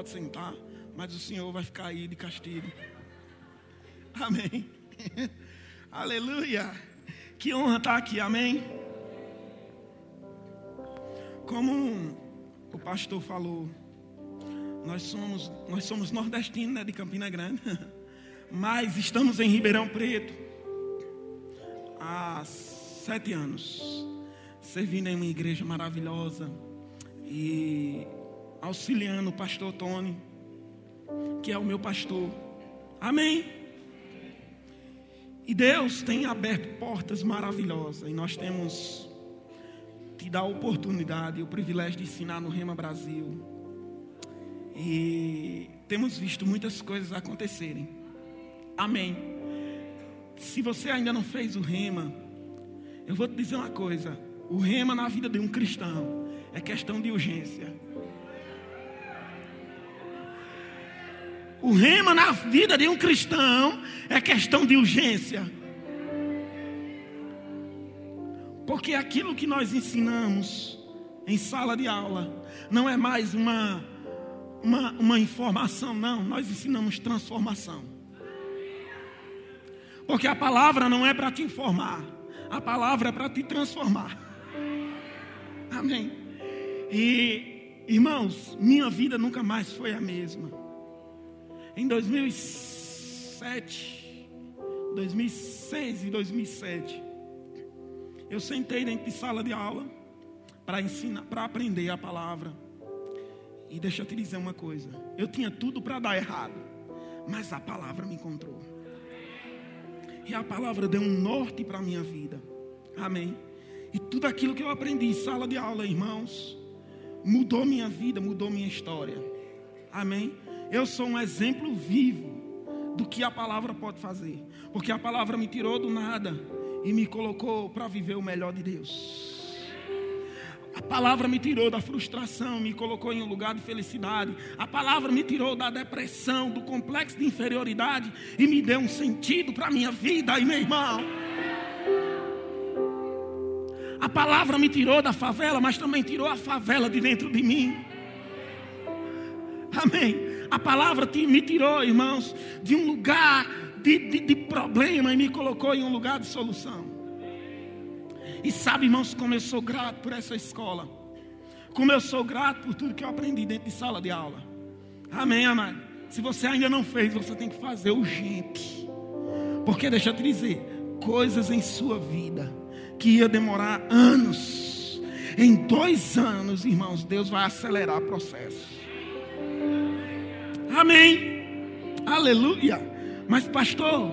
pode sentar, mas o Senhor vai ficar aí de castigo. Amém. Aleluia. Que honra estar aqui. Amém. Como o pastor falou, nós somos, nós somos nordestinos né, de Campina Grande, mas estamos em Ribeirão Preto há sete anos, servindo em uma igreja maravilhosa e auxiliando o pastor Tony, que é o meu pastor. Amém. E Deus tem aberto portas maravilhosas e nós temos te dar a oportunidade e o privilégio de ensinar no Rema Brasil e temos visto muitas coisas acontecerem. Amém. Se você ainda não fez o rema, eu vou te dizer uma coisa: o rema na vida de um cristão é questão de urgência. O rema na vida de um cristão é questão de urgência. Porque aquilo que nós ensinamos em sala de aula não é mais uma uma, uma informação, não. Nós ensinamos transformação. Porque a palavra não é para te informar, a palavra é para te transformar. Amém. E, irmãos, minha vida nunca mais foi a mesma. Em 2007, 2006 e 2007, eu sentei dentro de sala de aula para ensinar, para aprender a palavra. E deixa eu te dizer uma coisa: eu tinha tudo para dar errado, mas a palavra me encontrou. E a palavra deu um norte para a minha vida. Amém. E tudo aquilo que eu aprendi em sala de aula, irmãos, mudou minha vida, mudou minha história. Amém. Eu sou um exemplo vivo do que a palavra pode fazer, porque a palavra me tirou do nada e me colocou para viver o melhor de Deus. A palavra me tirou da frustração, me colocou em um lugar de felicidade. A palavra me tirou da depressão, do complexo de inferioridade e me deu um sentido para a minha vida e meu irmão. A palavra me tirou da favela, mas também tirou a favela de dentro de mim. Amém. A palavra me tirou, irmãos, de um lugar de, de, de problema e me colocou em um lugar de solução. E sabe, irmãos, como eu sou grato por essa escola. Como eu sou grato por tudo que eu aprendi dentro de sala de aula. Amém, amado. Se você ainda não fez, você tem que fazer urgente. Porque deixa eu te dizer, coisas em sua vida que ia demorar anos. Em dois anos, irmãos, Deus vai acelerar o processo. Amém. Aleluia. Mas, pastor,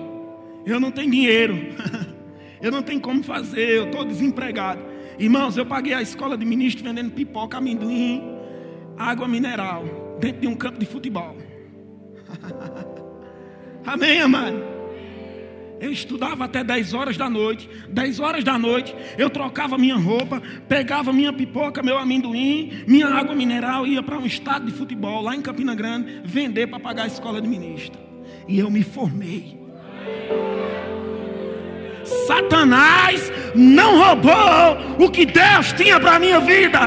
eu não tenho dinheiro. Eu não tenho como fazer, eu estou desempregado. Irmãos, eu paguei a escola de ministro vendendo pipoca, amendoim, água mineral, dentro de um campo de futebol. Amém, amado? Eu estudava até 10 horas da noite. 10 horas da noite, eu trocava minha roupa, pegava minha pipoca, meu amendoim, minha água mineral, ia para um estado de futebol lá em Campina Grande, vender para pagar a escola de ministro. E eu me formei. Satanás não roubou o que Deus tinha para a minha vida.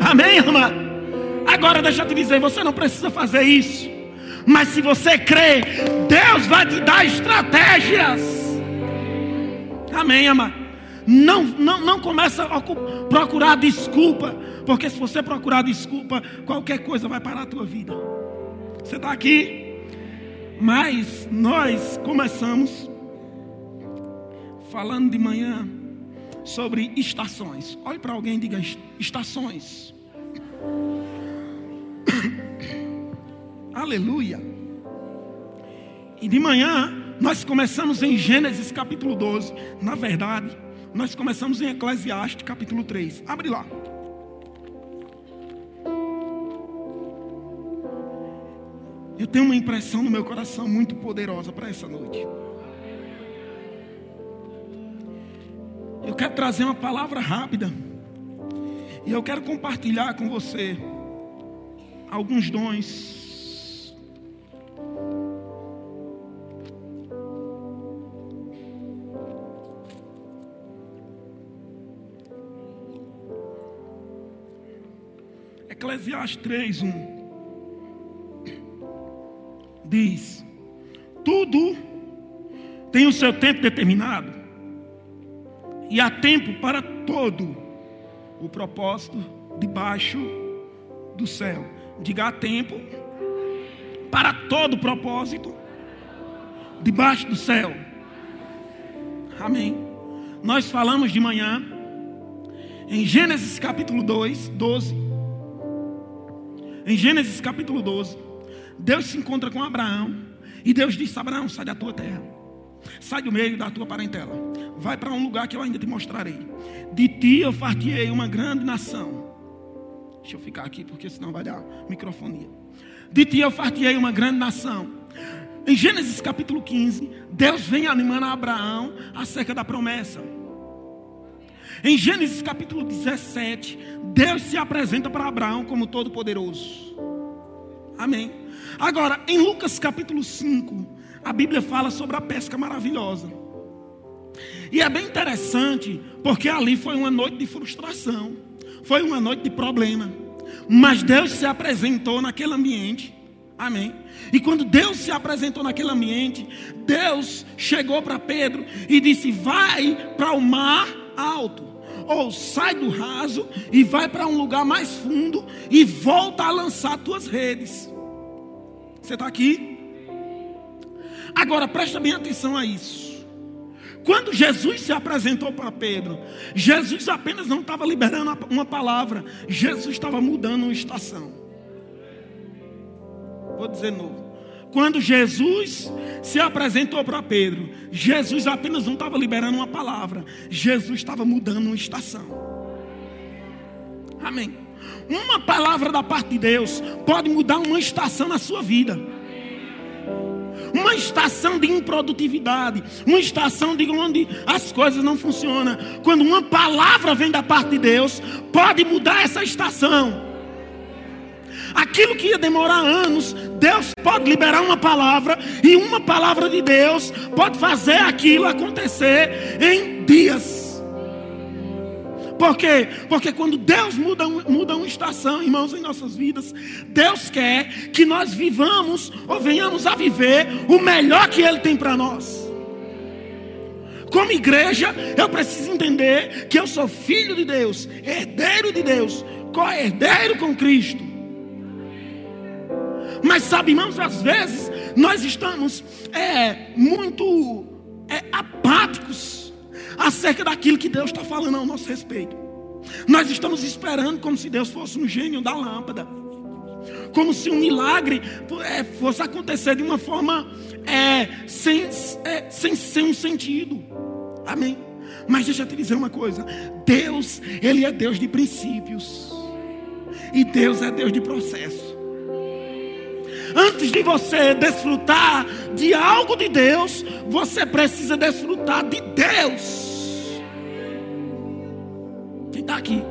Amém, irmã? Agora deixa eu te dizer, você não precisa fazer isso. Mas se você crê, Deus vai te dar estratégias. Amém, irmã? Não, não, não começa a procurar desculpa, porque se você procurar desculpa, qualquer coisa vai parar a tua vida. Você está aqui? Mas nós começamos falando de manhã sobre estações. Olhe para alguém e diga estações. Aleluia. E de manhã nós começamos em Gênesis capítulo 12. Na verdade, nós começamos em Eclesiastes capítulo 3. Abre lá. Eu tenho uma impressão no meu coração muito poderosa para essa noite. Eu quero trazer uma palavra rápida. E eu quero compartilhar com você alguns dons. Eclesiastes 3, 1 diz: Tudo tem o seu tempo determinado, e há tempo para todo o propósito debaixo do céu. Diga há tempo para todo o propósito debaixo do céu. Amém. Nós falamos de manhã em Gênesis capítulo 2, 12. Em Gênesis capítulo 12, Deus se encontra com Abraão e Deus diz: Abraão, sai da tua terra, sai do meio da tua parentela, vai para um lugar que eu ainda te mostrarei. De ti eu fartiei uma grande nação. Deixa eu ficar aqui, porque senão vai dar microfonia. De ti eu fartiei uma grande nação. Em Gênesis capítulo 15, Deus vem animando Abraão acerca da promessa. Em Gênesis capítulo 17, Deus se apresenta para Abraão como todo-poderoso. Amém. Agora, em Lucas capítulo 5, a Bíblia fala sobre a pesca maravilhosa. E é bem interessante, porque ali foi uma noite de frustração, foi uma noite de problema. Mas Deus se apresentou naquele ambiente. Amém. E quando Deus se apresentou naquele ambiente, Deus chegou para Pedro e disse: Vai para o mar alto ou sai do raso e vai para um lugar mais fundo e volta a lançar tuas redes. Você está aqui? Agora presta bem atenção a isso. Quando Jesus se apresentou para Pedro, Jesus apenas não estava liberando uma palavra, Jesus estava mudando uma estação. Vou dizer novo. Quando Jesus se apresentou para Pedro, Jesus apenas não estava liberando uma palavra, Jesus estava mudando uma estação. Amém. Uma palavra da parte de Deus pode mudar uma estação na sua vida. Uma estação de improdutividade, uma estação de onde as coisas não funcionam. Quando uma palavra vem da parte de Deus, pode mudar essa estação. Aquilo que ia demorar anos, Deus pode liberar uma palavra, e uma palavra de Deus pode fazer aquilo acontecer em dias. Por quê? Porque quando Deus muda, muda uma estação, irmãos, em nossas vidas, Deus quer que nós vivamos ou venhamos a viver o melhor que Ele tem para nós. Como igreja, eu preciso entender que eu sou filho de Deus, herdeiro de Deus, co-herdeiro com Cristo. Mas sabe, irmãos, às vezes nós estamos é, muito é, apáticos acerca daquilo que Deus está falando ao nosso respeito. Nós estamos esperando como se Deus fosse um gênio da lâmpada. Como se um milagre é, fosse acontecer de uma forma é, sem, é, sem ser um sentido. Amém. Mas deixa eu te dizer uma coisa: Deus, Ele é Deus de princípios, e Deus é Deus de processo. Antes de você desfrutar de algo de Deus, você precisa desfrutar de Deus. Quem está aqui?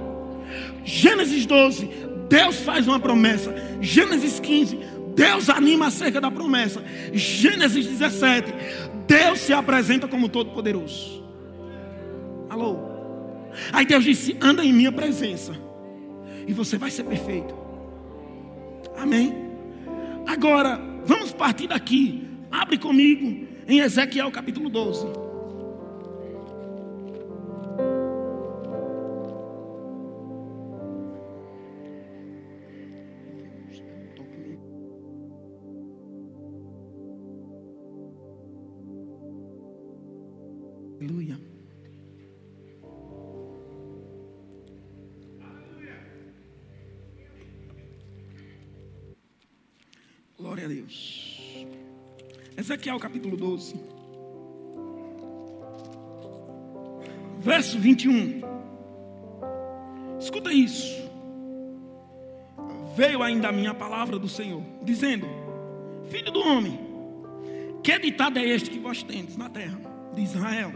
Gênesis 12, Deus faz uma promessa. Gênesis 15, Deus anima acerca da promessa. Gênesis 17, Deus se apresenta como Todo-Poderoso. Alô? Aí Deus disse: anda em minha presença, e você vai ser perfeito. Amém? Agora, vamos partir daqui. Abre comigo em Ezequiel capítulo 12. Ezequiel capítulo 12. Verso 21. Escuta isso. Veio ainda a minha palavra do Senhor, dizendo: Filho do homem, que ditado é este que vós tendes na terra de Israel?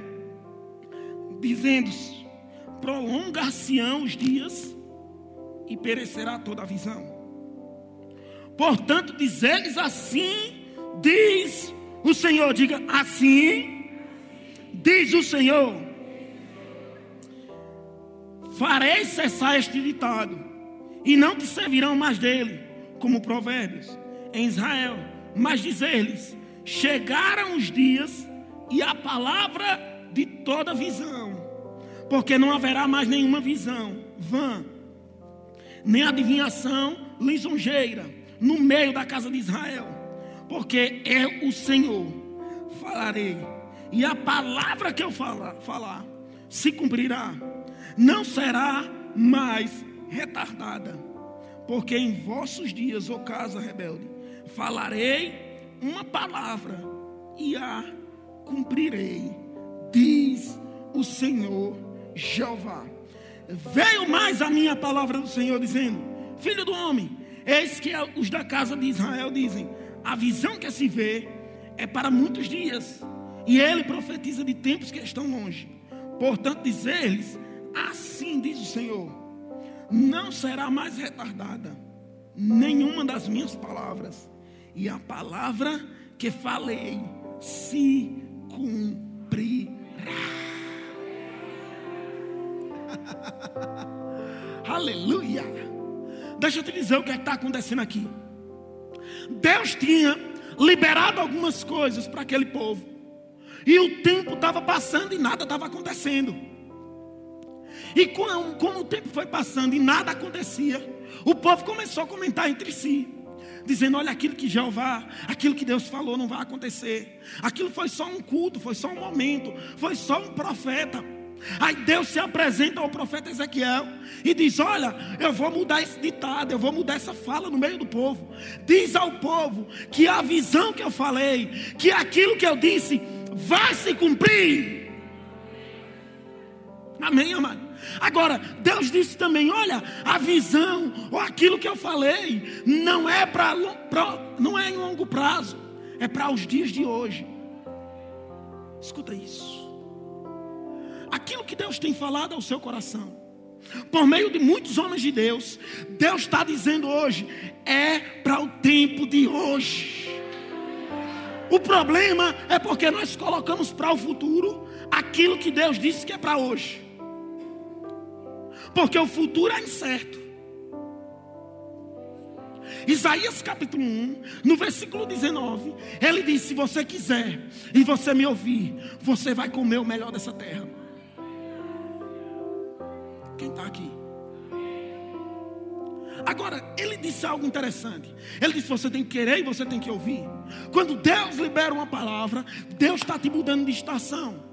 dizendo: prolongar-se-ão os dias e perecerá toda a visão. Portanto, dizeres assim, diz o Senhor, diga assim, diz o Senhor: farei cessar este ditado, e não te servirão mais dele, como provérbios. Em Israel, mas dizer-lhes: chegaram os dias e a palavra de toda visão, porque não haverá mais nenhuma visão vã, nem adivinhação lisonjeira no meio da casa de Israel, porque é o Senhor, falarei, e a palavra que eu falar, falar se cumprirá, não será mais retardada, porque em vossos dias, ó casa rebelde, falarei uma palavra e a cumprirei, diz o Senhor Jeová. Veio mais a minha palavra do Senhor, dizendo: Filho do homem, eis que os da casa de Israel dizem: A visão que se vê é para muitos dias, e ele profetiza de tempos que estão longe. Portanto, dizer-lhes: Assim diz o Senhor: Não será mais retardada nenhuma das minhas palavras, e a palavra que falei se cumprirá. Aleluia. Deixa eu te dizer o que é está acontecendo aqui. Deus tinha liberado algumas coisas para aquele povo. E o tempo estava passando e nada estava acontecendo. E como, como o tempo foi passando e nada acontecia, o povo começou a comentar entre si dizendo: olha, aquilo que Jeová, aquilo que Deus falou não vai acontecer. Aquilo foi só um culto, foi só um momento, foi só um profeta. Aí Deus se apresenta ao profeta Ezequiel e diz: Olha, eu vou mudar esse ditado, eu vou mudar essa fala no meio do povo. Diz ao povo que a visão que eu falei, que aquilo que eu disse, vai se cumprir. Amém, amado? Agora, Deus disse também: olha, a visão, ou aquilo que eu falei, não é para não é em longo prazo, é para os dias de hoje. Escuta isso. Aquilo que Deus tem falado ao seu coração, por meio de muitos homens de Deus, Deus está dizendo hoje, é para o tempo de hoje. O problema é porque nós colocamos para o futuro aquilo que Deus disse que é para hoje porque o futuro é incerto. Isaías capítulo 1, no versículo 19, ele diz: Se você quiser e você me ouvir, você vai comer o melhor dessa terra. Quem está aqui? Agora, ele disse algo interessante. Ele disse: Você tem que querer e você tem que ouvir. Quando Deus libera uma palavra, Deus está te mudando de estação.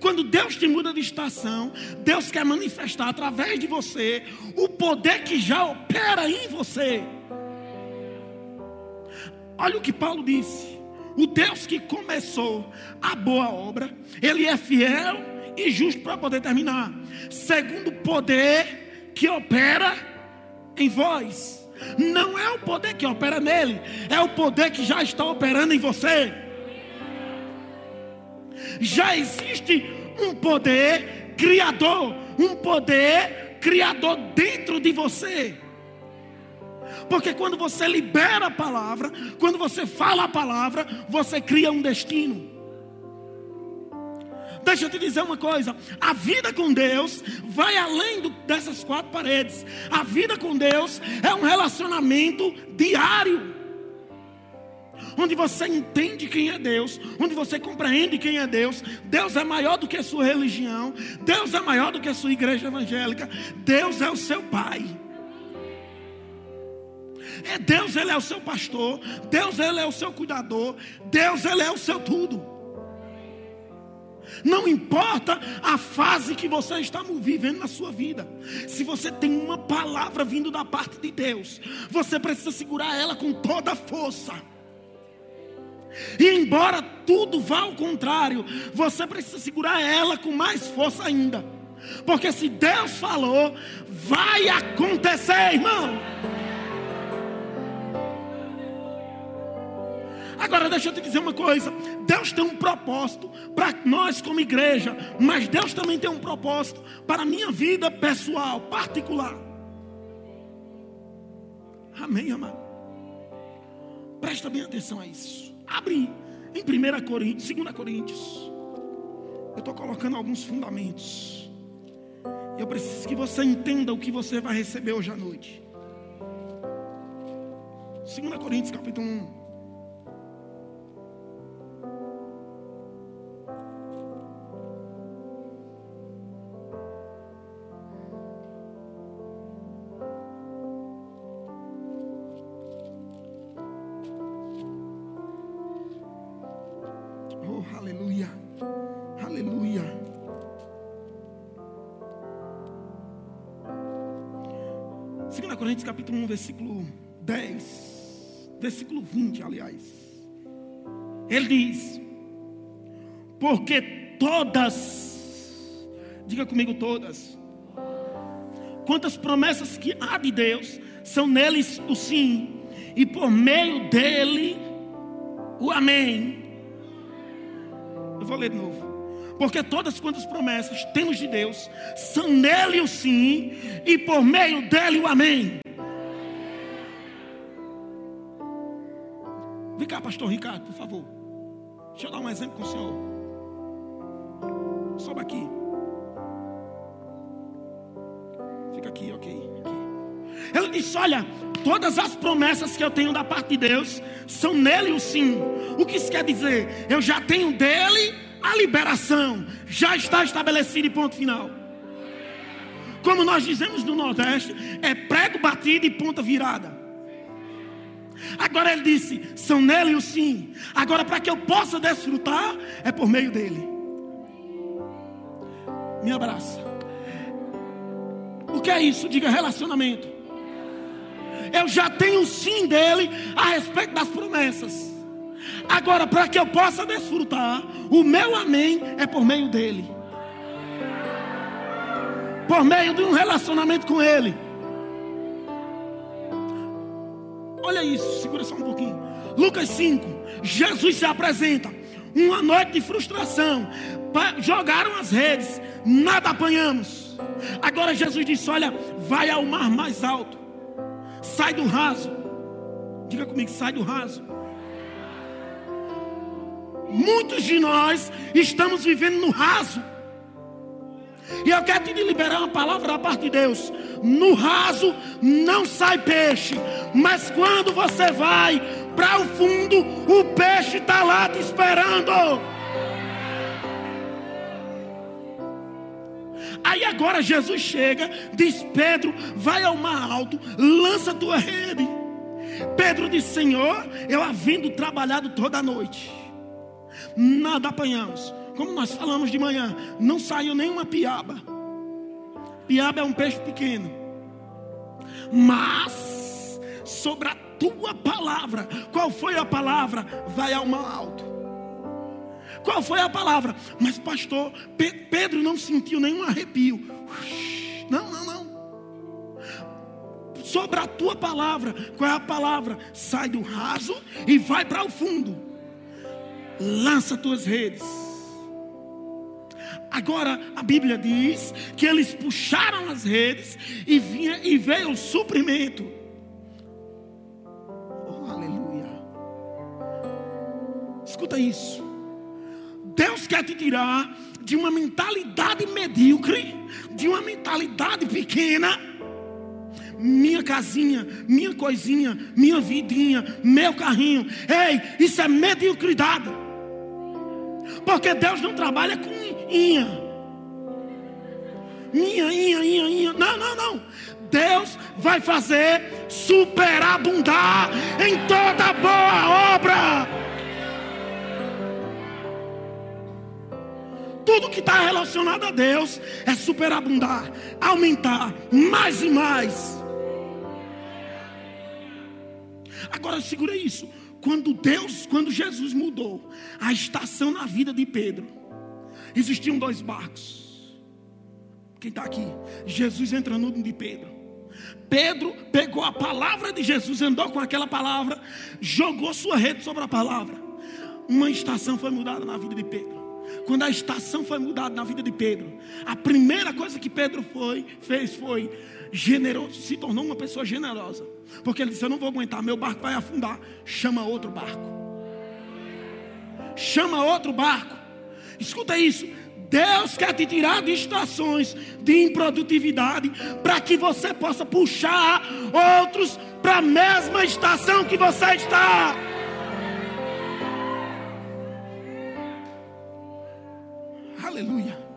Quando Deus te muda de estação, Deus quer manifestar através de você o poder que já opera em você. Olha o que Paulo disse: o Deus que começou a boa obra, Ele é fiel e justo para poder terminar, segundo o poder que opera em vós. Não é o poder que opera nele, é o poder que já está operando em você já existe um poder criador, um poder criador dentro de você. Porque quando você libera a palavra, quando você fala a palavra, você cria um destino. Deixa eu te dizer uma coisa: a vida com Deus vai além do, dessas quatro paredes. A vida com Deus é um relacionamento diário onde você entende quem é Deus, onde você compreende quem é Deus. Deus é maior do que a sua religião, Deus é maior do que a sua igreja evangélica, Deus é o seu Pai. É Deus, Ele é o seu pastor, Deus, Ele é o seu cuidador, Deus, Ele é o seu tudo. Não importa a fase que você está vivendo na sua vida. Se você tem uma palavra vindo da parte de Deus, você precisa segurar ela com toda a força. E embora tudo vá ao contrário, você precisa segurar ela com mais força ainda. Porque se Deus falou, vai acontecer, irmão. Agora deixa eu te dizer uma coisa: Deus tem um propósito para nós como igreja, mas Deus também tem um propósito para a minha vida pessoal, particular. Amém, amado? Presta bem atenção a isso. Abre em 1 Coríntios, 2 Coríntios. Eu estou colocando alguns fundamentos. Eu preciso que você entenda o que você vai receber hoje à noite. 2 Coríntios capítulo 1. Versículo 10, versículo 20, aliás. Ele diz: Porque todas, diga comigo todas, quantas promessas que há de Deus, são neles o sim, e por meio dele o amém. Eu vou ler de novo. Porque todas quantas promessas temos de Deus são nele o sim e por meio dele o amém. Pastor Ricardo, por favor. Deixa eu dar um exemplo com o senhor. Sobe aqui. Fica aqui, ok. Aqui. Ele disse: Olha, todas as promessas que eu tenho da parte de Deus são nele o sim. O que isso quer dizer? Eu já tenho dele a liberação. Já está estabelecido e ponto final. Como nós dizemos no Nordeste, é prego batido e ponta virada. Agora ele disse: são nele o sim. Agora, para que eu possa desfrutar, é por meio dele. Me abraça. O que é isso? Diga relacionamento. Eu já tenho o sim dele a respeito das promessas. Agora, para que eu possa desfrutar, o meu amém é por meio dele. Por meio de um relacionamento com ele. Olha isso, segura só um pouquinho. Lucas 5, Jesus se apresenta. Uma noite de frustração. Jogaram as redes, nada apanhamos. Agora Jesus disse: Olha, vai ao mar mais alto. Sai do raso. Diga comigo, sai do raso. Muitos de nós estamos vivendo no raso. E eu quero te liberar uma palavra da parte de Deus. No raso não sai peixe, mas quando você vai para o fundo, o peixe está lá te esperando. Aí agora Jesus chega, diz: Pedro, vai ao mar alto, lança tua rede. Pedro disse: Senhor, eu havendo trabalhado toda a noite, nada apanhamos como nós falamos de manhã, não saiu nenhuma piaba. Piaba é um peixe pequeno. Mas sobre a tua palavra, qual foi a palavra? Vai ao mal alto. Qual foi a palavra? Mas pastor, Pedro não sentiu nenhum arrepio. Não, não, não. Sobre a tua palavra, qual é a palavra? Sai do raso e vai para o fundo. Lança tuas redes Agora a Bíblia diz que eles puxaram as redes e, vinha, e veio o suprimento. Oh, aleluia. Escuta isso. Deus quer te tirar de uma mentalidade medíocre, de uma mentalidade pequena. Minha casinha, minha coisinha, minha vidinha, meu carrinho. Ei, isso é mediocridade. Porque Deus não trabalha com inha. Inha, inha, inha, inha. Não, não, não. Deus vai fazer superabundar em toda boa obra. Tudo que está relacionado a Deus é superabundar, aumentar mais e mais. Agora segura isso. Quando Deus, quando Jesus mudou a estação na vida de Pedro, existiam dois barcos. Quem está aqui? Jesus entra no de Pedro. Pedro pegou a palavra de Jesus, andou com aquela palavra, jogou sua rede sobre a palavra. Uma estação foi mudada na vida de Pedro. Quando a estação foi mudada na vida de Pedro, a primeira coisa que Pedro foi, fez foi generoso, se tornou uma pessoa generosa. Porque ele disse: Eu não vou aguentar, meu barco vai afundar. Chama outro barco. Chama outro barco. Escuta isso. Deus quer te tirar de estações de improdutividade para que você possa puxar outros para a mesma estação que você está. Aleluia.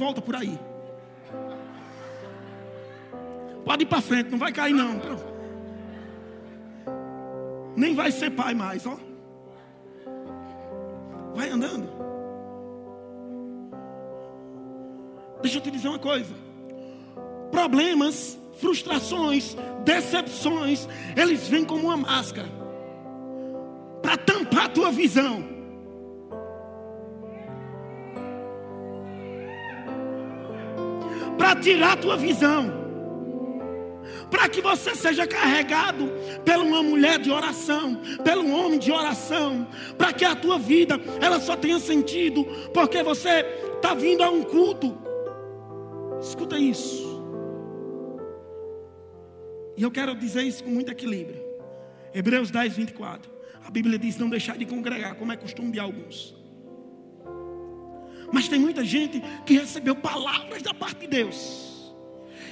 Volta por aí. Pode ir para frente, não vai cair não. Nem vai ser pai mais, ó. Vai andando. Deixa eu te dizer uma coisa. Problemas, frustrações, decepções, eles vêm como uma máscara para tampar a tua visão. Para tirar a tua visão para que você seja carregado por uma mulher de oração, pelo um homem de oração, para que a tua vida ela só tenha sentido porque você está vindo a um culto. Escuta isso. E eu quero dizer isso com muito equilíbrio. Hebreus 10, 24. A Bíblia diz: não deixar de congregar, como é costume de alguns. Mas tem muita gente que recebeu palavras da parte de Deus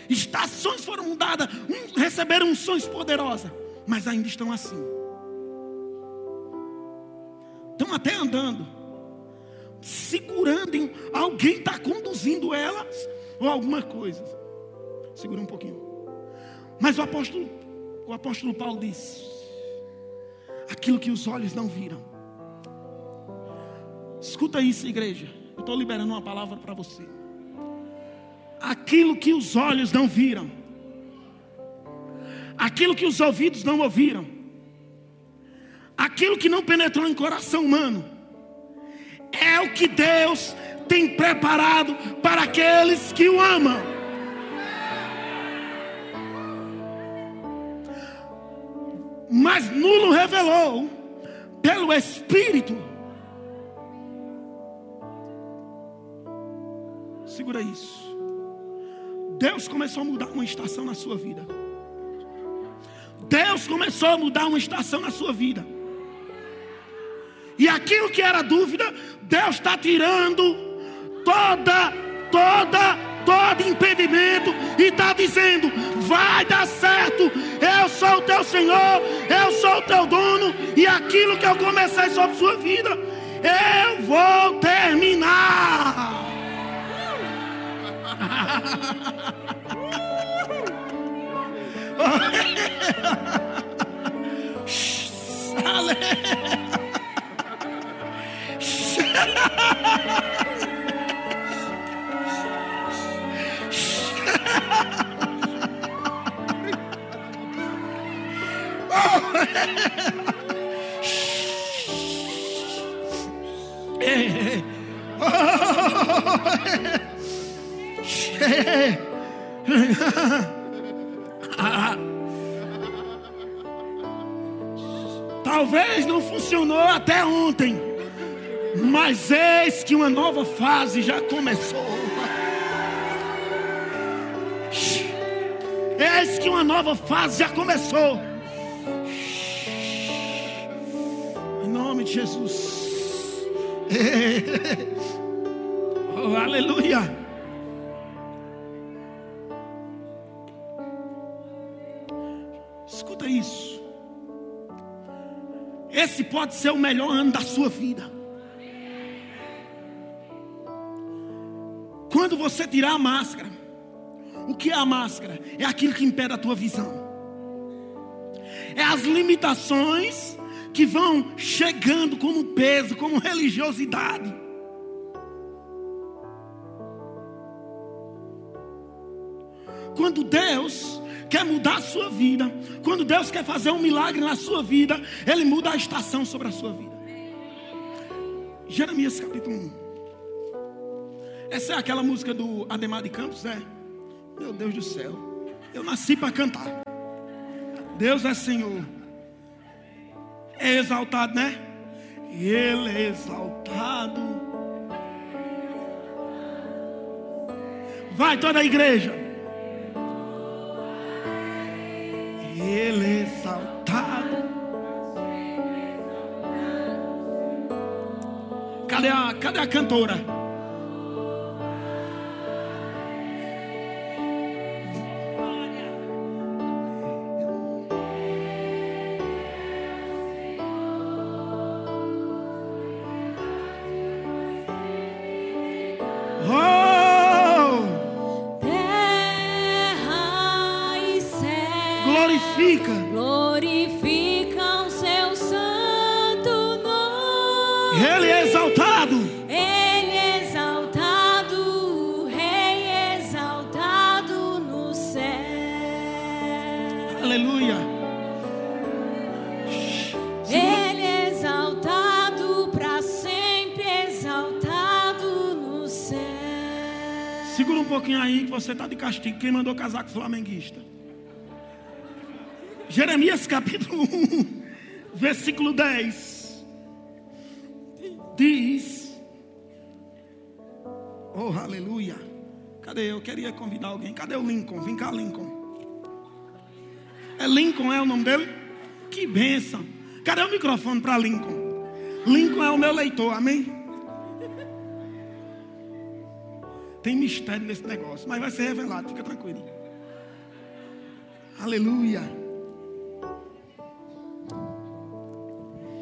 estações foram mudadas, receberam unções poderosas, mas ainda estão assim. Estão até andando, segurando em alguém está conduzindo elas ou alguma coisa. Segura um pouquinho. Mas o apóstolo, o apóstolo Paulo diz: aquilo que os olhos não viram. Escuta isso, igreja. Eu estou liberando uma palavra para você aquilo que os olhos não viram, aquilo que os ouvidos não ouviram, aquilo que não penetrou em coração humano, é o que Deus tem preparado para aqueles que o amam. Mas Nulo revelou pelo Espírito. Segura isso. Deus começou a mudar uma estação na sua vida. Deus começou a mudar uma estação na sua vida. E aquilo que era dúvida, Deus está tirando toda, toda, todo impedimento e está dizendo: vai dar certo. Eu sou o teu Senhor, eu sou o teu dono, e aquilo que eu comecei sobre sua vida, eu vou terminar. oh. Talvez não funcionou até ontem, mas eis que uma nova fase já começou. Eis que uma nova fase já começou. Em nome de Jesus. Oh, aleluia. Esse pode ser o melhor ano da sua vida. Quando você tirar a máscara, o que é a máscara? É aquilo que impede a tua visão. É as limitações que vão chegando como peso, como religiosidade. Quando Deus quer mudar a sua vida, quando Deus quer fazer um milagre na sua vida, Ele muda a estação sobre a sua vida. Jeremias capítulo 1. Essa é aquela música do Ademar de Campos, é? Meu Deus do céu. Eu nasci para cantar. Deus é Senhor. É exaltado, né? Ele é exaltado. Vai toda a igreja. Ele é exaltado. Cadê a, cadê a cantora? Castigo. Quem mandou casaco flamenguista? Jeremias capítulo 1, versículo 10. Diz: Oh, aleluia. Cadê? Eu queria convidar alguém. Cadê o Lincoln? Vem cá, Lincoln. É Lincoln, é o nome dele? Que bênção. Cadê o microfone para Lincoln? Lincoln é o meu leitor, amém? Tem mistério nesse negócio, mas vai ser revelado, fica tranquilo. Aleluia.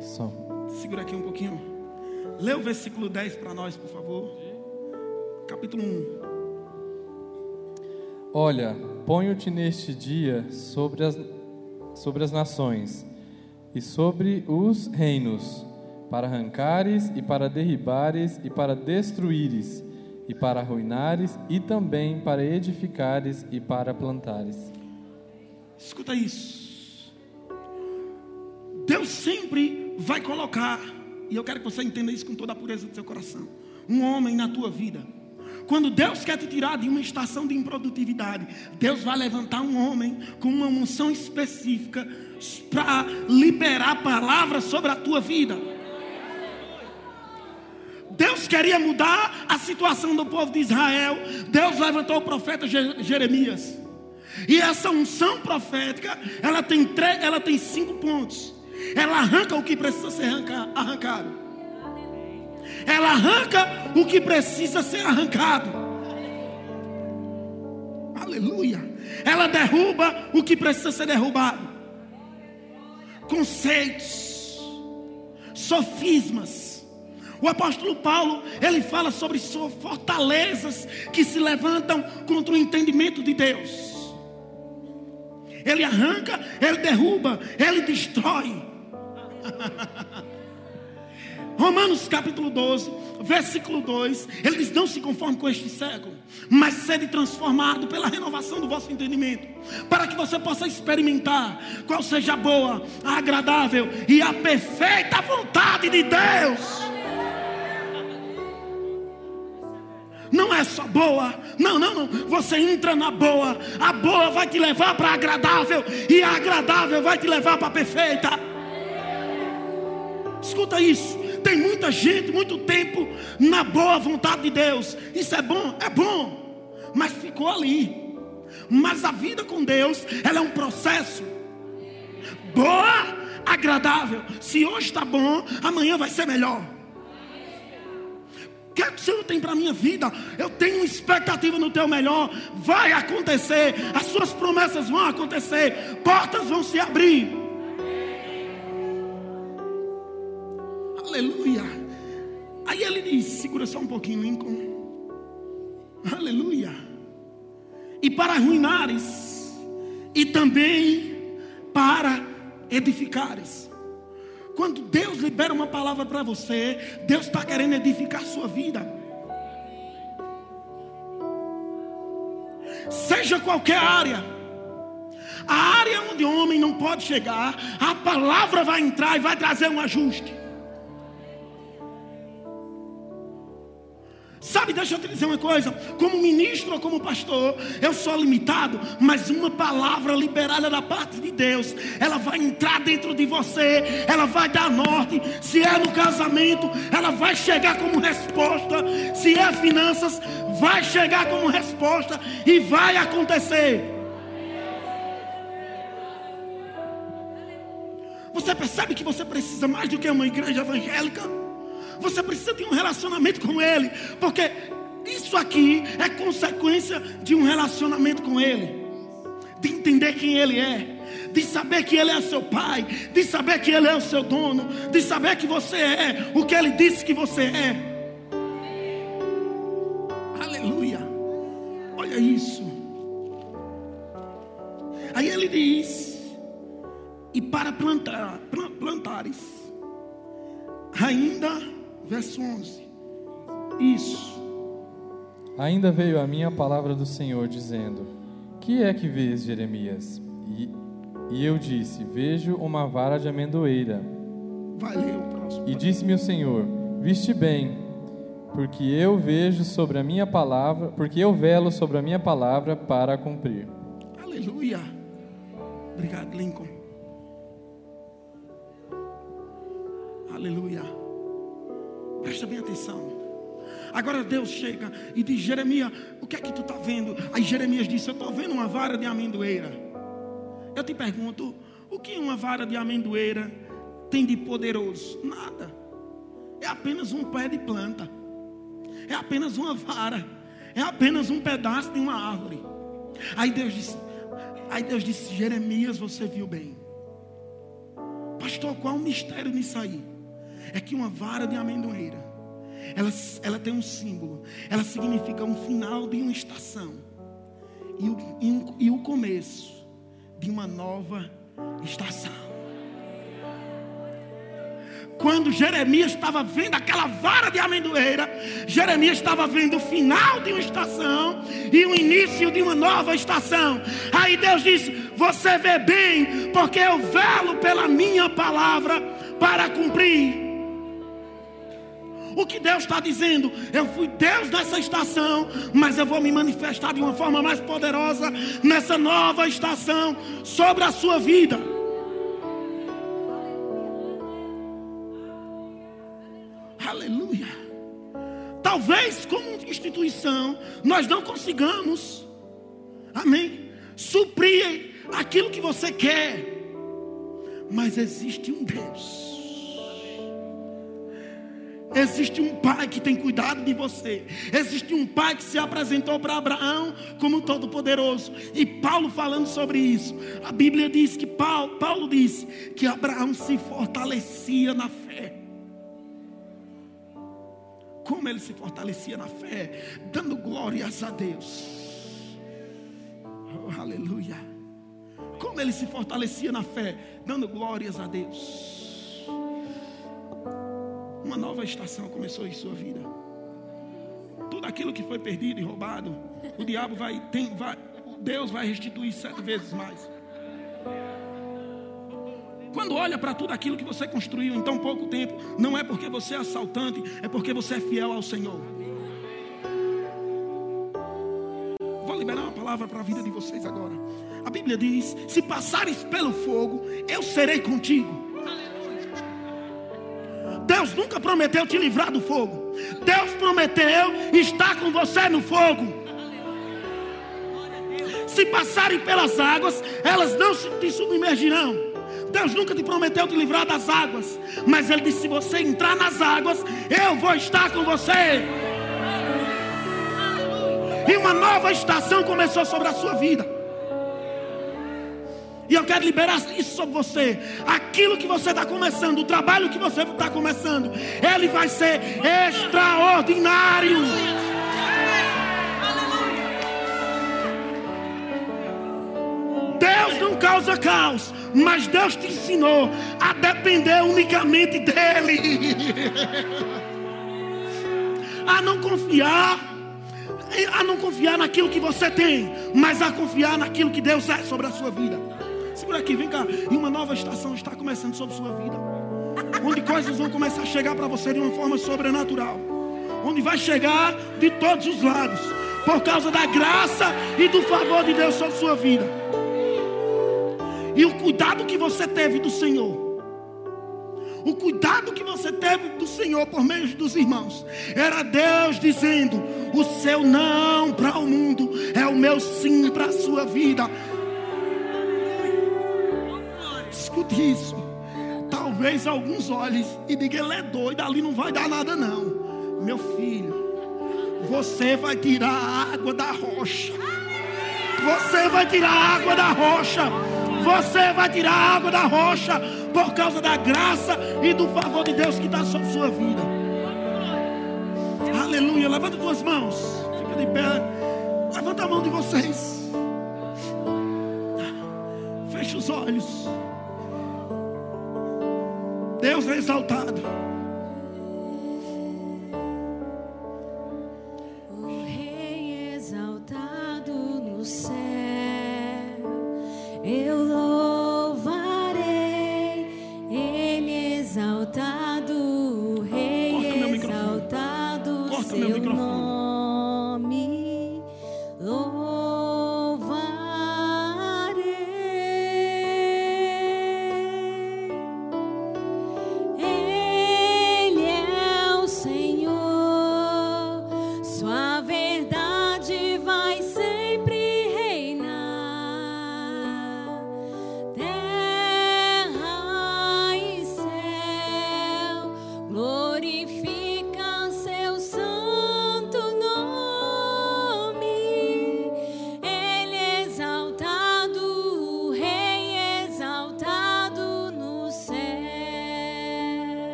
Só. Segura aqui um pouquinho. Lê o versículo 10 para nós, por favor. Capítulo 1. Olha, ponho-te neste dia sobre as, sobre as nações e sobre os reinos, para arrancares e para derribares e para destruíres e para arruinares, e também para edificares e para plantares. Escuta isso. Deus sempre vai colocar, e eu quero que você entenda isso com toda a pureza do seu coração, um homem na tua vida. Quando Deus quer te tirar de uma estação de improdutividade, Deus vai levantar um homem com uma unção específica para liberar palavras sobre a tua vida. Deus queria mudar a situação do povo de Israel. Deus levantou o profeta Jeremias. E essa unção profética, ela tem, três, ela tem cinco pontos. Ela arranca o que precisa ser arrancado. Ela arranca o que precisa ser arrancado. Aleluia. Ela derruba o que precisa ser derrubado. Conceitos, sofismas, o apóstolo Paulo, ele fala sobre fortalezas que se levantam contra o entendimento de Deus. Ele arranca, ele derruba, ele destrói. Romanos capítulo 12, versículo 2, ele diz: Não se conforme com este século, mas sede transformado pela renovação do vosso entendimento, para que você possa experimentar qual seja a boa, a agradável e a perfeita vontade de Deus. Não é só boa, não, não, não. Você entra na boa, a boa vai te levar para agradável, e a agradável vai te levar para perfeita. Escuta isso. Tem muita gente, muito tempo na boa vontade de Deus. Isso é bom, é bom, mas ficou ali. Mas a vida com Deus, ela é um processo. Boa, agradável. Se hoje está bom, amanhã vai ser melhor que, que o Senhor tem para a minha vida? Eu tenho expectativa no teu melhor. Vai acontecer. As suas promessas vão acontecer. Portas vão se abrir. Aleluia. Aí ele diz: segura só um pouquinho, Lincoln. Aleluia. E para arruinares, e também para edificares. Quando Deus libera uma palavra para você, Deus está querendo edificar a sua vida. seja qualquer área, a área onde o homem não pode chegar, a palavra vai entrar e vai trazer um ajuste. Sabe, deixa eu te dizer uma coisa: como ministro ou como pastor, eu sou limitado, mas uma palavra liberada da parte de Deus, ela vai entrar dentro de você, ela vai dar norte. Se é no casamento, ela vai chegar como resposta. Se é finanças, vai chegar como resposta e vai acontecer. Você percebe que você precisa mais do que uma igreja evangélica? Você precisa ter um relacionamento com Ele, porque isso aqui é consequência de um relacionamento com Ele, de entender quem Ele é, de saber que Ele é seu Pai, de saber que Ele é o seu dono, de saber que você é o que Ele disse que você é. Aleluia, olha isso. Aí ele diz: e para plantar, plantares, ainda verso 11. Isso. Ainda veio a mim a palavra do Senhor, dizendo: Que é que vês, Jeremias? E, e eu disse: Vejo uma vara de amendoeira. O próximo. E disse-me o Senhor: Viste bem, porque eu vejo sobre a minha palavra, porque eu velo sobre a minha palavra para cumprir. Aleluia. Obrigado, Lincoln. Aleluia. Presta bem atenção. Agora Deus chega e diz: Jeremias, o que é que tu está vendo? Aí Jeremias disse: Eu estou vendo uma vara de amendoeira. Eu te pergunto: o que uma vara de amendoeira tem de poderoso? Nada. É apenas um pé de planta. É apenas uma vara. É apenas um pedaço de uma árvore. Aí Deus disse: Aí Deus disse: Jeremias, você viu bem. Pastor, qual o mistério nisso aí? é que uma vara de amendoeira, ela, ela tem um símbolo, ela significa um final de uma estação e o, e, e o começo de uma nova estação. Quando Jeremias estava vendo aquela vara de amendoeira, Jeremias estava vendo o final de uma estação e o início de uma nova estação. Aí Deus disse: Você vê bem, porque eu velo pela minha palavra para cumprir. O que Deus está dizendo? Eu fui Deus nessa estação, mas eu vou me manifestar de uma forma mais poderosa nessa nova estação sobre a sua vida. Aleluia. Talvez, como instituição, nós não consigamos, amém, suprir aquilo que você quer, mas existe um Deus Existe um pai que tem cuidado de você. Existe um pai que se apresentou para Abraão como todo-poderoso. E Paulo falando sobre isso. A Bíblia diz que Paulo, Paulo disse que Abraão se fortalecia na fé. Como ele se fortalecia na fé? Dando glórias a Deus. Oh, aleluia. Como ele se fortalecia na fé? Dando glórias a Deus. Uma nova estação começou em sua vida. Tudo aquilo que foi perdido e roubado, o diabo vai, tem, vai Deus vai restituir sete vezes mais. Quando olha para tudo aquilo que você construiu em tão pouco tempo, não é porque você é assaltante, é porque você é fiel ao Senhor. Vou liberar uma palavra para a vida de vocês agora. A Bíblia diz: Se passares pelo fogo, eu serei contigo. Deus nunca prometeu te livrar do fogo. Deus prometeu estar com você no fogo. Se passarem pelas águas, elas não te submergirão. Deus nunca te prometeu te livrar das águas, mas Ele disse: se você entrar nas águas, eu vou estar com você. E uma nova estação começou sobre a sua vida. E eu quero liberar isso sobre você. Aquilo que você está começando, o trabalho que você está começando, ele vai ser extraordinário. Deus não causa caos, mas Deus te ensinou a depender unicamente dEle, a não confiar a não confiar naquilo que você tem, mas a confiar naquilo que Deus é sobre a sua vida. Segura aqui, vem cá. E uma nova estação está começando sobre sua vida. Onde coisas vão começar a chegar para você de uma forma sobrenatural. Onde vai chegar de todos os lados. Por causa da graça e do favor de Deus sobre sua vida. E o cuidado que você teve do Senhor o cuidado que você teve do Senhor por meio dos irmãos. Era Deus dizendo: o seu não para o mundo é o meu sim para a sua vida. Escute isso. Talvez alguns olhem e digam: ele é doido, ali não vai dar nada, não. Meu filho, você vai tirar a água da rocha. Você vai tirar a água da rocha. Você vai tirar a água da rocha por causa da graça e do favor de Deus que está sobre sua vida. Aleluia. Levanta duas mãos. Fica de pé. Levanta a mão de vocês. Feche os olhos. Deus é exaltado.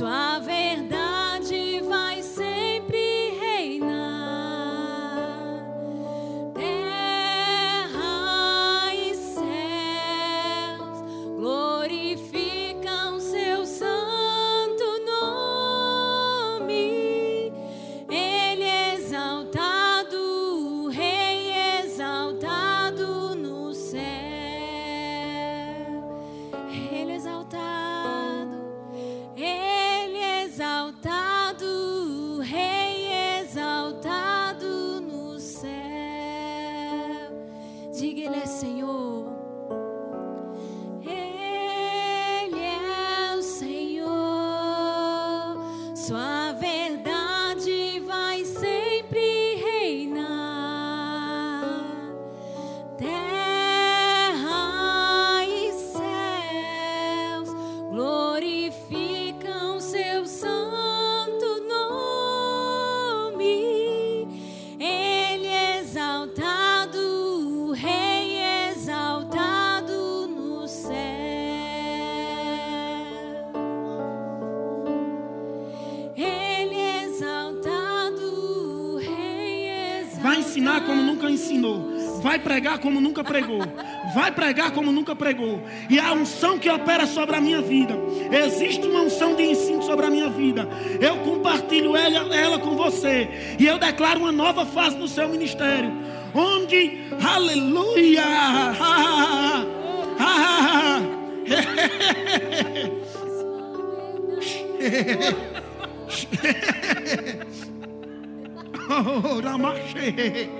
Vai pregar como nunca pregou. Vai pregar como nunca pregou. E a unção que opera sobre a minha vida. Existe uma unção de ensino sobre a minha vida. Eu compartilho ela, ela com você. E eu declaro uma nova fase no seu ministério. Onde, aleluia. oh, Ramache.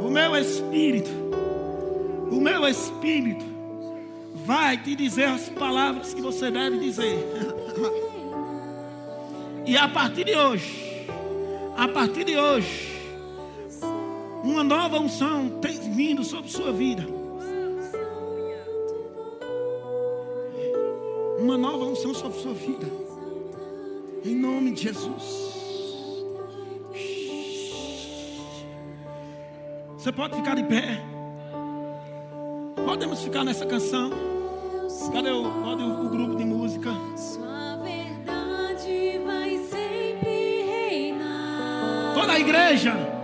O meu espírito, o meu espírito vai te dizer as palavras que você deve dizer. E a partir de hoje, a partir de hoje, uma nova unção tem vindo sobre sua vida. Uma nova unção sobre sua vida. Em nome de Jesus. Você pode ficar de pé. Podemos ficar nessa canção? Cadê o, cadê o, o grupo de música? Igreja.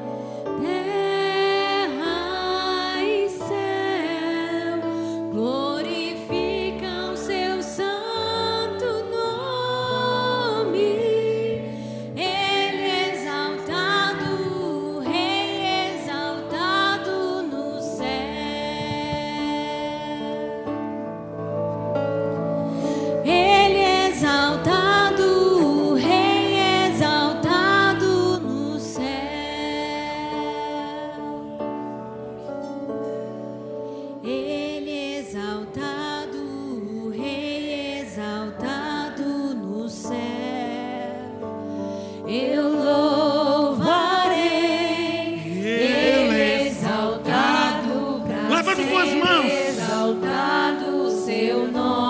Seu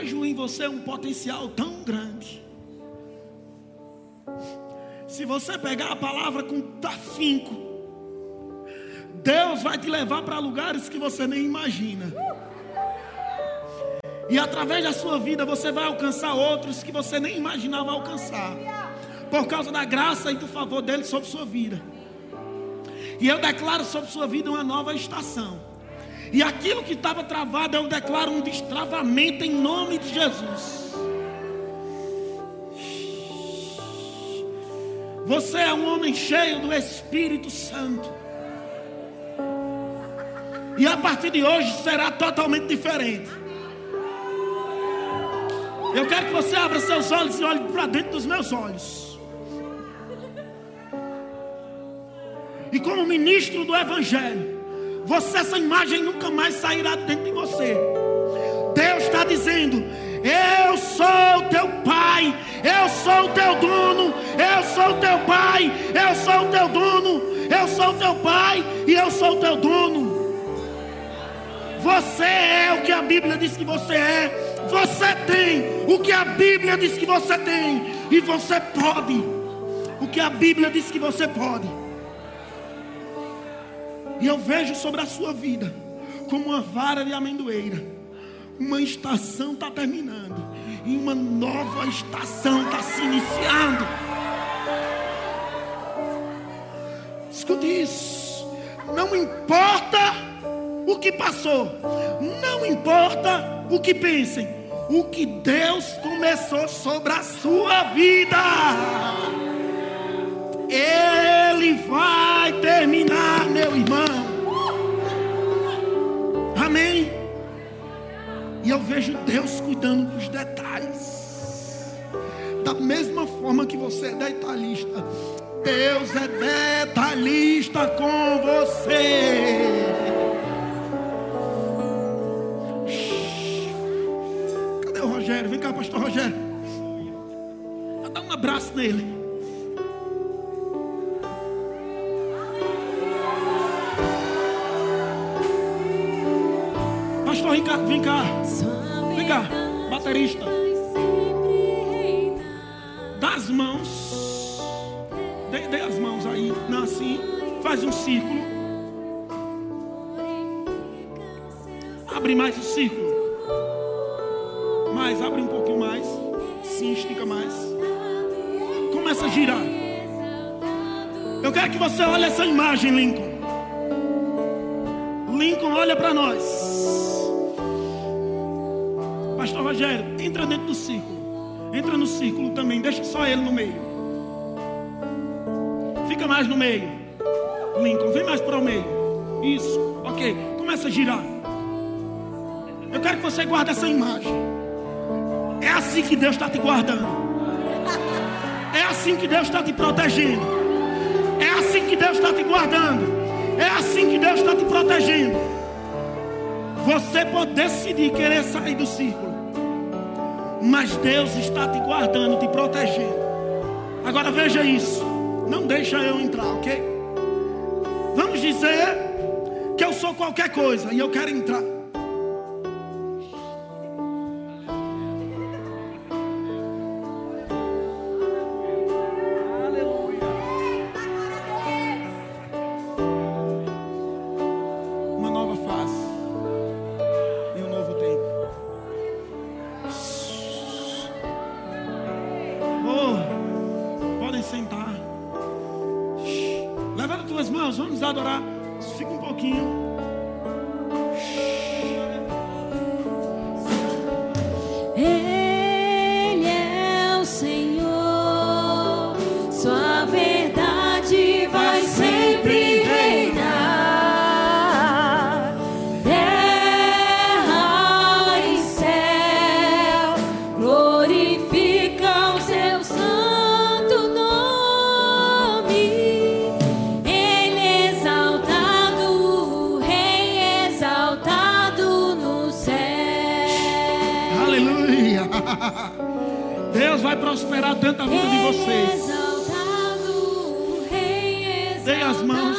vejo em você um potencial tão grande. Se você pegar a palavra com afinco, Deus vai te levar para lugares que você nem imagina. E através da sua vida você vai alcançar outros que você nem imaginava alcançar. Por causa da graça e do favor dele sobre sua vida. E eu declaro sobre sua vida uma nova estação. E aquilo que estava travado, eu declaro um destravamento em nome de Jesus. Você é um homem cheio do Espírito Santo. E a partir de hoje será totalmente diferente. Eu quero que você abra seus olhos e olhe para dentro dos meus olhos. E como ministro do Evangelho, você, essa imagem nunca mais sairá de dentro de você. Deus está dizendo: Eu sou teu pai, eu sou o teu dono, eu sou o teu pai, eu sou o teu dono, eu sou o teu pai e eu sou o teu dono. Você é o que a Bíblia diz que você é. Você tem o que a Bíblia diz que você tem. E você pode o que a Bíblia diz que você pode. E eu vejo sobre a sua vida como uma vara de amendoeira. Uma estação está terminando. E uma nova estação está se iniciando. Escute isso. Não importa o que passou. Não importa o que pensem. O que Deus começou sobre a sua vida. Ele vai terminar, meu irmão. Amém. E eu vejo Deus cuidando dos detalhes. Da mesma forma que você é detalhista, Deus é detalhista com você. Cadê o Rogério? Vem cá, pastor Rogério. Dá um abraço nele. Pastor vem cá. Vem cá, verdade baterista. vai sempre reinar. mãos. Dê, dê as mãos aí, não assim. Faz um círculo. Abre mais o círculo. Mais, abre um pouquinho mais. Sim, estica mais. Começa a girar. Eu quero que você olhe essa imagem. Lincoln, dentro do círculo. Entra no círculo também, deixa só ele no meio. Fica mais no meio. Lincoln, vem mais para o meio. Isso, ok. Começa a girar. Eu quero que você guarde essa imagem. É assim que Deus está te guardando. É assim que Deus está te protegendo. É assim que Deus está te guardando. É assim que Deus está te protegendo. Você pode decidir querer sair do círculo. Mas Deus está te guardando, te protegendo. Agora veja isso. Não deixa eu entrar, ok? Vamos dizer que eu sou qualquer coisa e eu quero entrar. Prosperar tanto a vida de vocês. Dê as mãos.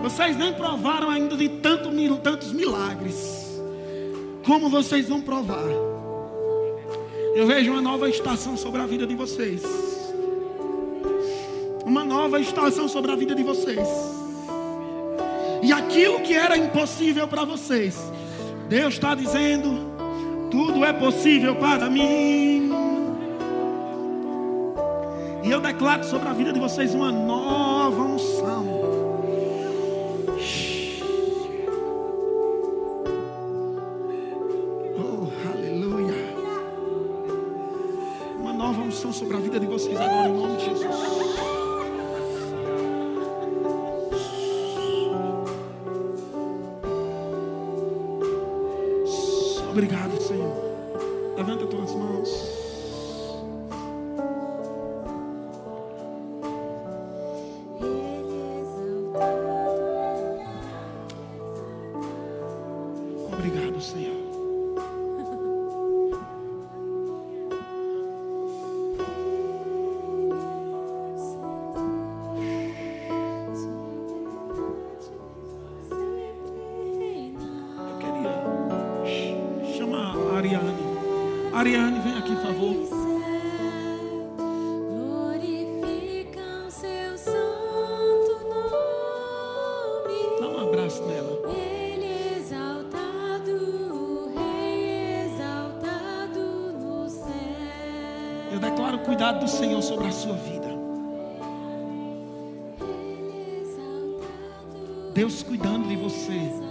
Vocês nem provaram ainda de tanto, tantos milagres. Como vocês vão provar? Eu vejo uma nova estação sobre a vida de vocês. Uma nova estação sobre a vida de vocês. E aquilo que era impossível para vocês, Deus está dizendo: tudo é possível para mim. E eu declaro sobre a vida de vocês uma nova unção. Céu. Eu declaro o cuidado do Senhor sobre a sua vida. Deus cuidando de você.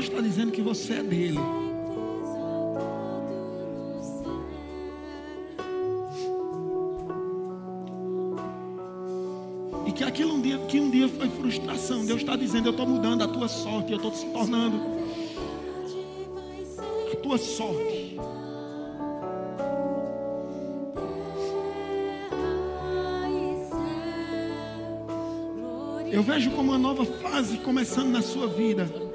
Deus está dizendo que você é dele. E que aquilo um dia, que um dia foi frustração. Deus está dizendo, eu estou mudando a tua sorte. Eu estou se tornando a tua sorte. Eu vejo como uma nova fase começando na sua vida.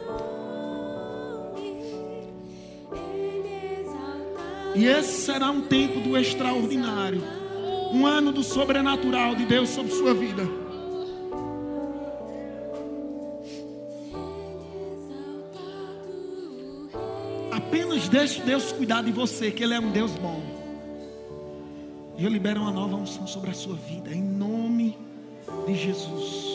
E esse será um tempo do extraordinário. Um ano do sobrenatural de Deus sobre sua vida. Apenas deixe Deus cuidar de você, que Ele é um Deus bom. E eu libero uma nova unção sobre a sua vida, em nome de Jesus.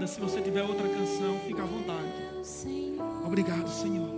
guiada. Se você tiver outra canção, fica à vontade. Obrigado, Senhor.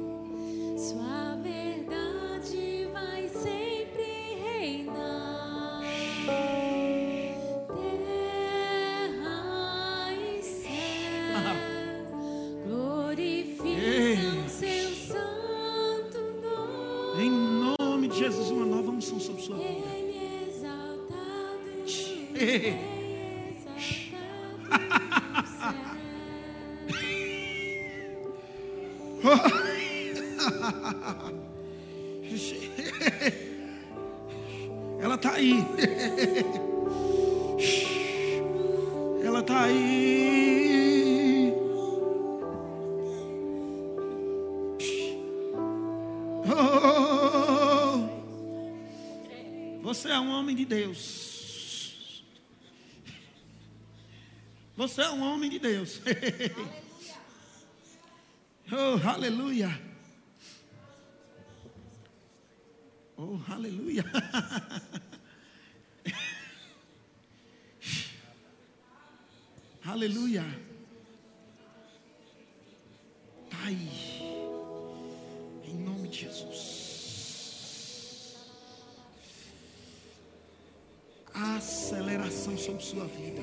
De Deus. Você é um homem de Deus. Oh, aleluia. Aceleração sobre sua vida.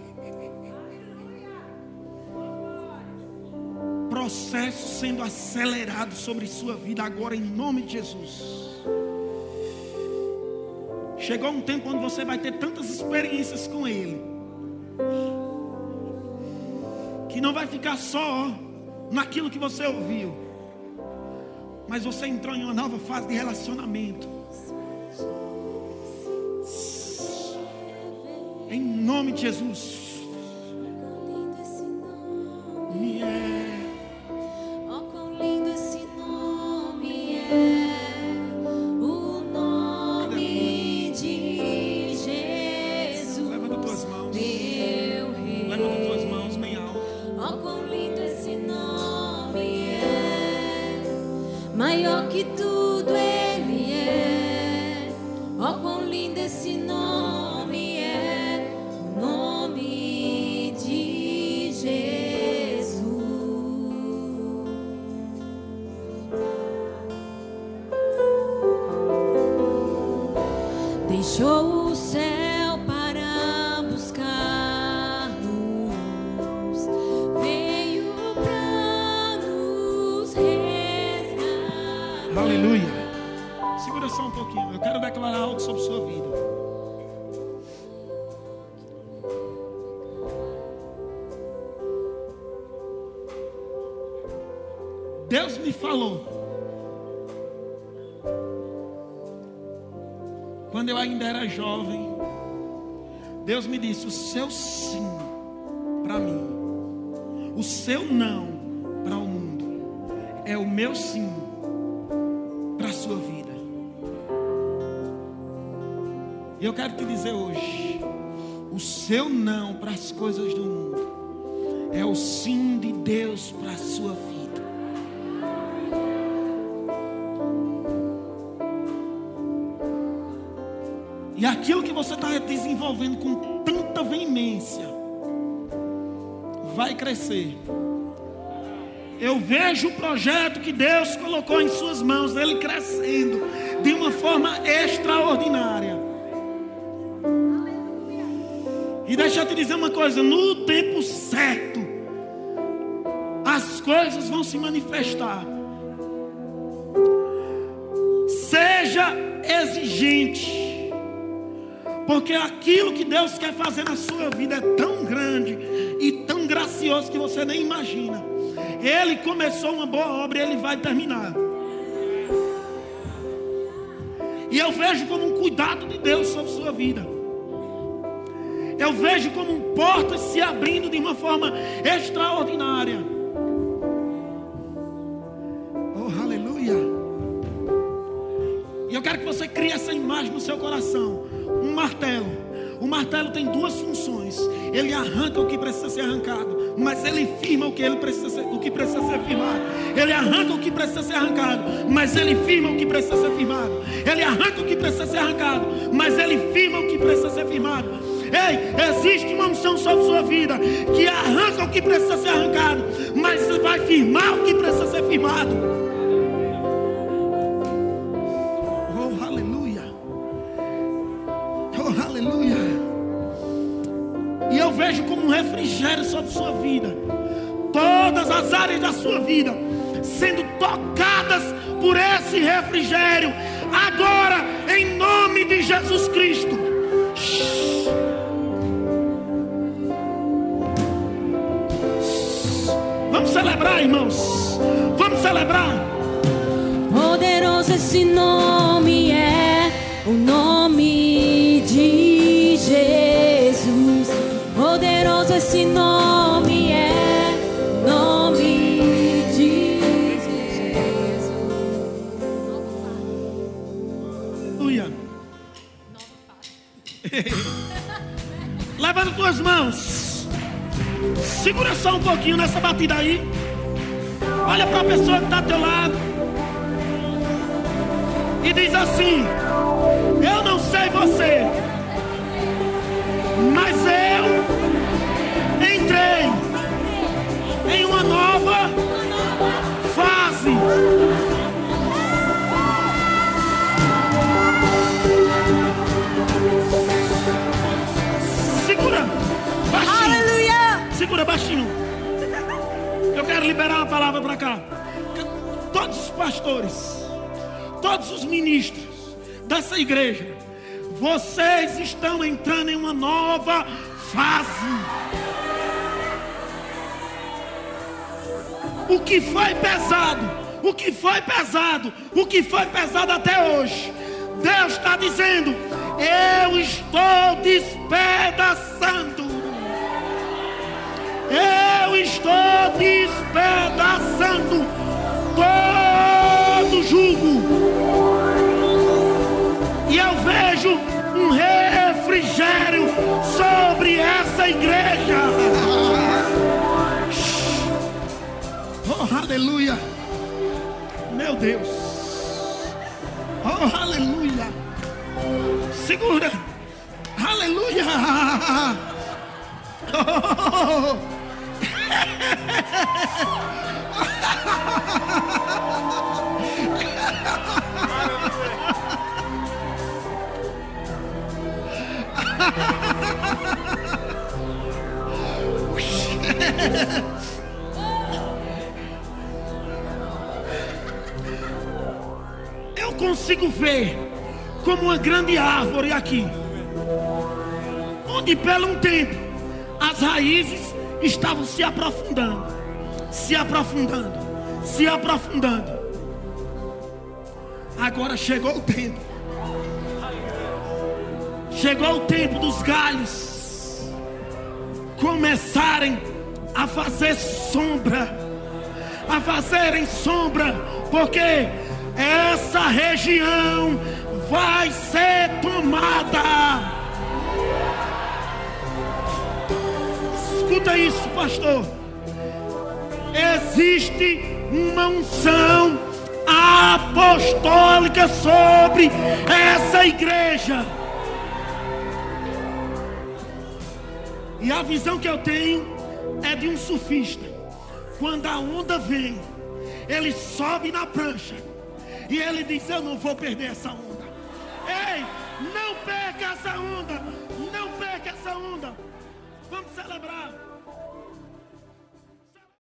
Processo sendo acelerado sobre sua vida agora em nome de Jesus. Chegou um tempo onde você vai ter tantas experiências com Ele, que não vai ficar só naquilo que você ouviu, mas você entrou em uma nova fase de relacionamento. Em nome de Jesus. E eu quero te dizer hoje: o seu não para as coisas do mundo é o sim de Deus para a sua vida. E aquilo que você está desenvolvendo com tanta veemência vai crescer. Eu vejo o projeto que Deus colocou em suas mãos, ele crescendo de uma forma extraordinária. Deixa eu te dizer uma coisa: no tempo certo, as coisas vão se manifestar. urgente. Porque aquilo que Deus quer fazer na sua vida é tão grande e tão gracioso que você nem imagina. Ele começou uma boa obra e ele vai terminar. E eu vejo como um cuidado de Deus sobre sua vida. Eu vejo como portas se abrindo de uma forma extraordinária. Oh, aleluia. E eu quero que você crie essa imagem no seu coração. Um martelo. O martelo tem duas funções. Ele arranca o que precisa ser arrancado, mas ele firma o que, ele precisa ser, o que precisa ser firmado. Ele arranca o que precisa ser arrancado, mas ele firma o que precisa ser firmado. Ele arranca o que precisa ser arrancado, mas ele firma o que precisa ser firmado. Ei, existe uma unção sobre sua vida que arranca o que precisa ser arrancado, mas vai firmar o que precisa ser firmado. Oh, aleluia. Oh, aleluia. E eu vejo como um refrigério sobre sua vida. Todas as áreas da sua vida sendo tocadas por esse refrigério. Agora, em nome de Jesus Cristo. Celebrar, irmãos. Vamos celebrar. Poderoso esse nome é o nome de Jesus. Poderoso esse nome é o nome de Jesus. Aleluia. Levanta tuas mãos. Segura só um pouquinho nessa batida aí. Olha para a pessoa que está ao teu lado. E diz assim: Eu não sei você, mas eu entrei em uma nova fase. Segura, baixinho. Aleluia! Segura baixinho. Quero liberar uma palavra para cá. Todos os pastores, todos os ministros dessa igreja, vocês estão entrando em uma nova fase. O que foi pesado, o que foi pesado, o que foi pesado até hoje. Deus está dizendo: Eu estou despedaçando. Eu estou despedaçando todo jugo. E eu vejo um refrigério sobre essa igreja. Oh, aleluia. Meu Deus. Oh, aleluia. Segura. Aleluia. Oh. Eu consigo ver como uma grande árvore aqui, onde pelo um tempo as raízes estavam se aprofundando, se aprofundando, se aprofundando. Agora chegou o tempo. Chegou o tempo dos galhos começarem a fazer sombra, a fazerem sombra, porque essa região vai ser tomada. Escuta isso, pastor. Existe uma unção apostólica sobre essa igreja. E a visão que eu tenho é de um surfista. Quando a onda vem, ele sobe na prancha e ele diz: Eu não vou perder essa onda. Ei, não perca essa onda. Não perca essa onda. Vamos celebrar.